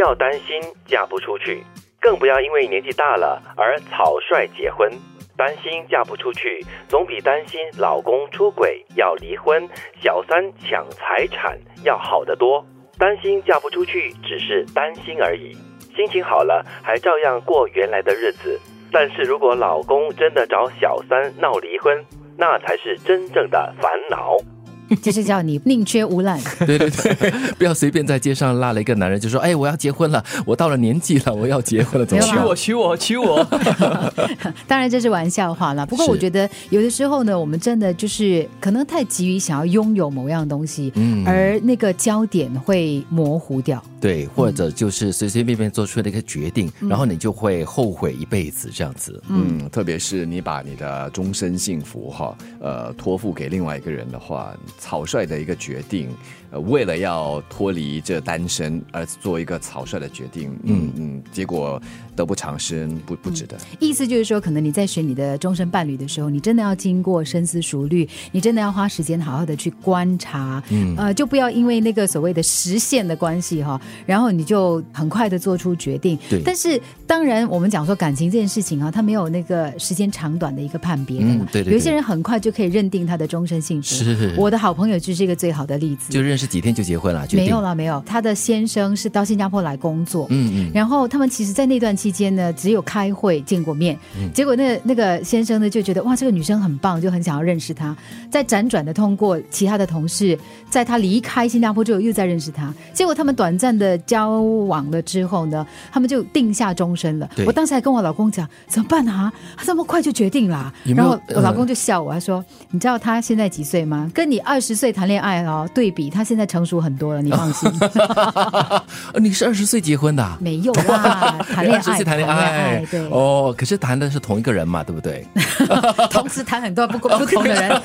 要担心嫁不出去，更不要因为年纪大了而草率结婚。担心嫁不出去，总比担心老公出轨要离婚、小三抢财产要好得多。担心嫁不出去只是担心而已，心情好了还照样过原来的日子。但是如果老公真的找小三闹离婚，那才是真正的烦恼。就是叫你宁缺毋滥。对对对，不要随便在街上拉了一个男人就说：“哎，我要结婚了，我到了年纪了，我要结婚了，怎么没有啦办娶我，娶我，娶我！当然这是玩笑话啦。不过我觉得有的时候呢，我们真的就是可能太急于想要拥有某样东西，嗯而那个焦点会模糊掉。对，或者就是随随便便做出了一个决定，然后你就会后悔一辈子这样子。嗯，特别是你把你的终身幸福哈，呃，托付给另外一个人的话，草率的一个决定，呃，为了要脱离这单身而做一个草率的决定，嗯嗯，结果得不偿失，不不值得。意思就是说，可能你在选你的终身伴侣的时候，你真的要经过深思熟虑，你真的要花时间好好的去观察，嗯，呃，就不要因为那个所谓的实现的关系哈，然后你就很快的做出决定。对但是当然，我们讲说感情这件事情啊，它没有那个时间长短的一个判别的嘛。嗯对对对有些人很快就可以认定他的终身幸福。是我的好朋友就是一个最好的例子。就认识几天就结婚了，没有了，没有。他的先生是到新加坡来工作，嗯嗯，然后他们其实，在那段期间呢，只有开会见过面。嗯结果那那个先生呢，就觉得哇，这个女生很棒，就很想要认识她。在辗转的通过其他的同事，在他离开新加坡之后，又再认识她。结果他们短暂的交往了之后呢，他们就定下终身了。我当时还跟我老公讲，怎么办啊？他这么快就决定了、有有然后我老公就笑我，他说：“你知道他现在几岁吗？跟你二十岁谈恋爱哦对比，他现在成熟很多了，你放心。呃 你是二十岁结婚的啊、没有啦，谈恋二十爱，岁谈恋爱，对。哦，可是谈的是同一个人嘛，对不对 同时谈很多不不同的人，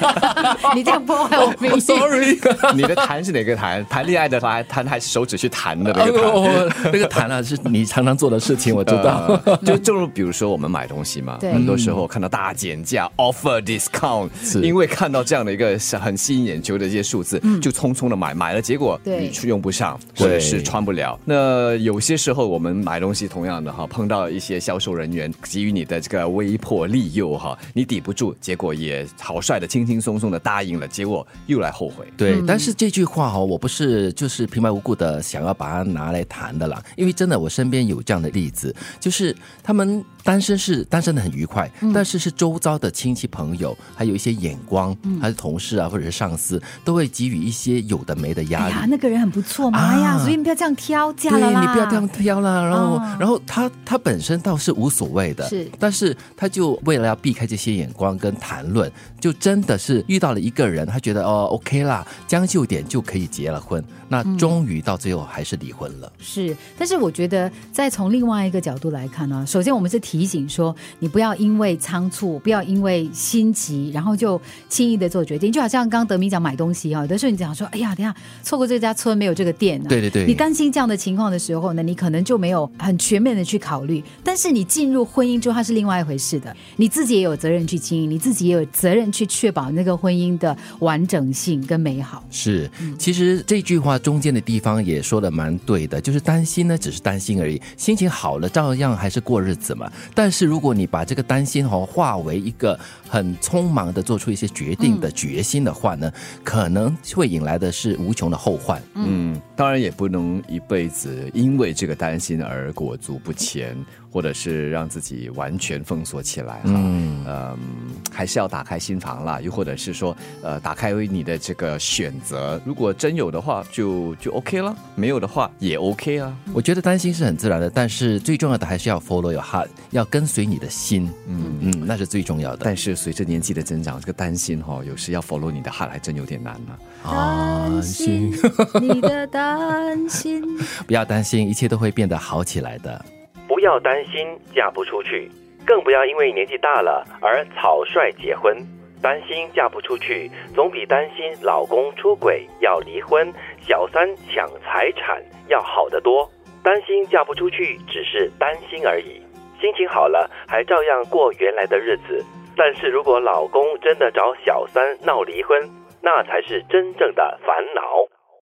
你这样破坏我名誉。？Sorry，你的谈是哪个谈？谈恋爱的谈，谈还是手指去弹的那个谈？哦，那个谈啊，是你常常做的事情，我知道。呃就正如比如说我们买东西嘛，很多时候看到大减价、offer、discount，是因为看到这样的一个很吸引眼球的这些数字，就匆匆的买，买了结果对。你去用不上，或者是穿不了。那有些时候我们买东西同样的哈，碰到一些销售人员给予你的这个威迫利诱哈，你抵不住，结果也草率的、轻轻松松的答应了，结果又来后悔。对，但是这句话哈，我不是就是平白无故的想要把它拿来谈的啦，因为真的我身边有这样的例子，就是他们单身是单身的很愉快，但是是周遭的亲戚朋友，还有一些眼光，还是同事啊或者是上司，都会给予一些有的没的压力。哎呀，那个人很不错嘛，啊哎呀，所以你不要这样挑，嫁对了啦。你不要这样挑啦，然后、哦然后他他本身倒是无所谓的，是但是他就为了要避开这些眼光跟谈论，就真的是遇到了一个人，他觉得哦 OK 啦，将就点就可以结了婚，那终于到最后还是离婚了。是，但是我觉得，再从另外一个角度来看呢、首先我们是提醒说，你不要因为仓促，不要因为心急，然后就轻易的做决定。就好像刚刚德明讲买东西哈、有的时候你讲说，哎呀，等下错过这家村没有这个店、啊，对对对你担心这样的情况的时候呢，你可能就没有很全面的去考虑。但是你进入婚姻之后，它是另外一回事的，你自己也有责任去经营，你自己也有责任去确保那个婚姻的完整性跟美好。是，其实这句话中间的地方也说的蛮对的，就是担心呢，只是担心而已，心情好了照样还是过日子嘛。但是如果你把这个担心哦化为一个很匆忙的做出一些决定的决心的话呢，可能会引来的是无穷的后患。嗯，当然也不能一辈子因为这个担心而裹足不前，或者是让自己完全封锁起来哈。嗯嗯，还是要打开心房啦，又或者是说，呃，打开你的这个选择。如果真有的话就，就 OK 了；没有的话也 OK 啊。我觉得担心是很自然的，但是最重要的还是要 follow your heart，要跟随你的心。嗯嗯，那是最重要的。但是随着年纪的增长，这个担心哈、有时要 follow 你的 heart 还真有点难呢、担心，你的担心。不要担心，一切都会变得好起来的。不要担心嫁不出去，更不要因为年纪大了而草率结婚。担心嫁不出去，总比担心老公出轨要离婚、小三抢财产要好得多。担心嫁不出去只是担心而已，心情好了还照样过原来的日子。但是如果老公真的找小三闹离婚，那才是真正的烦恼。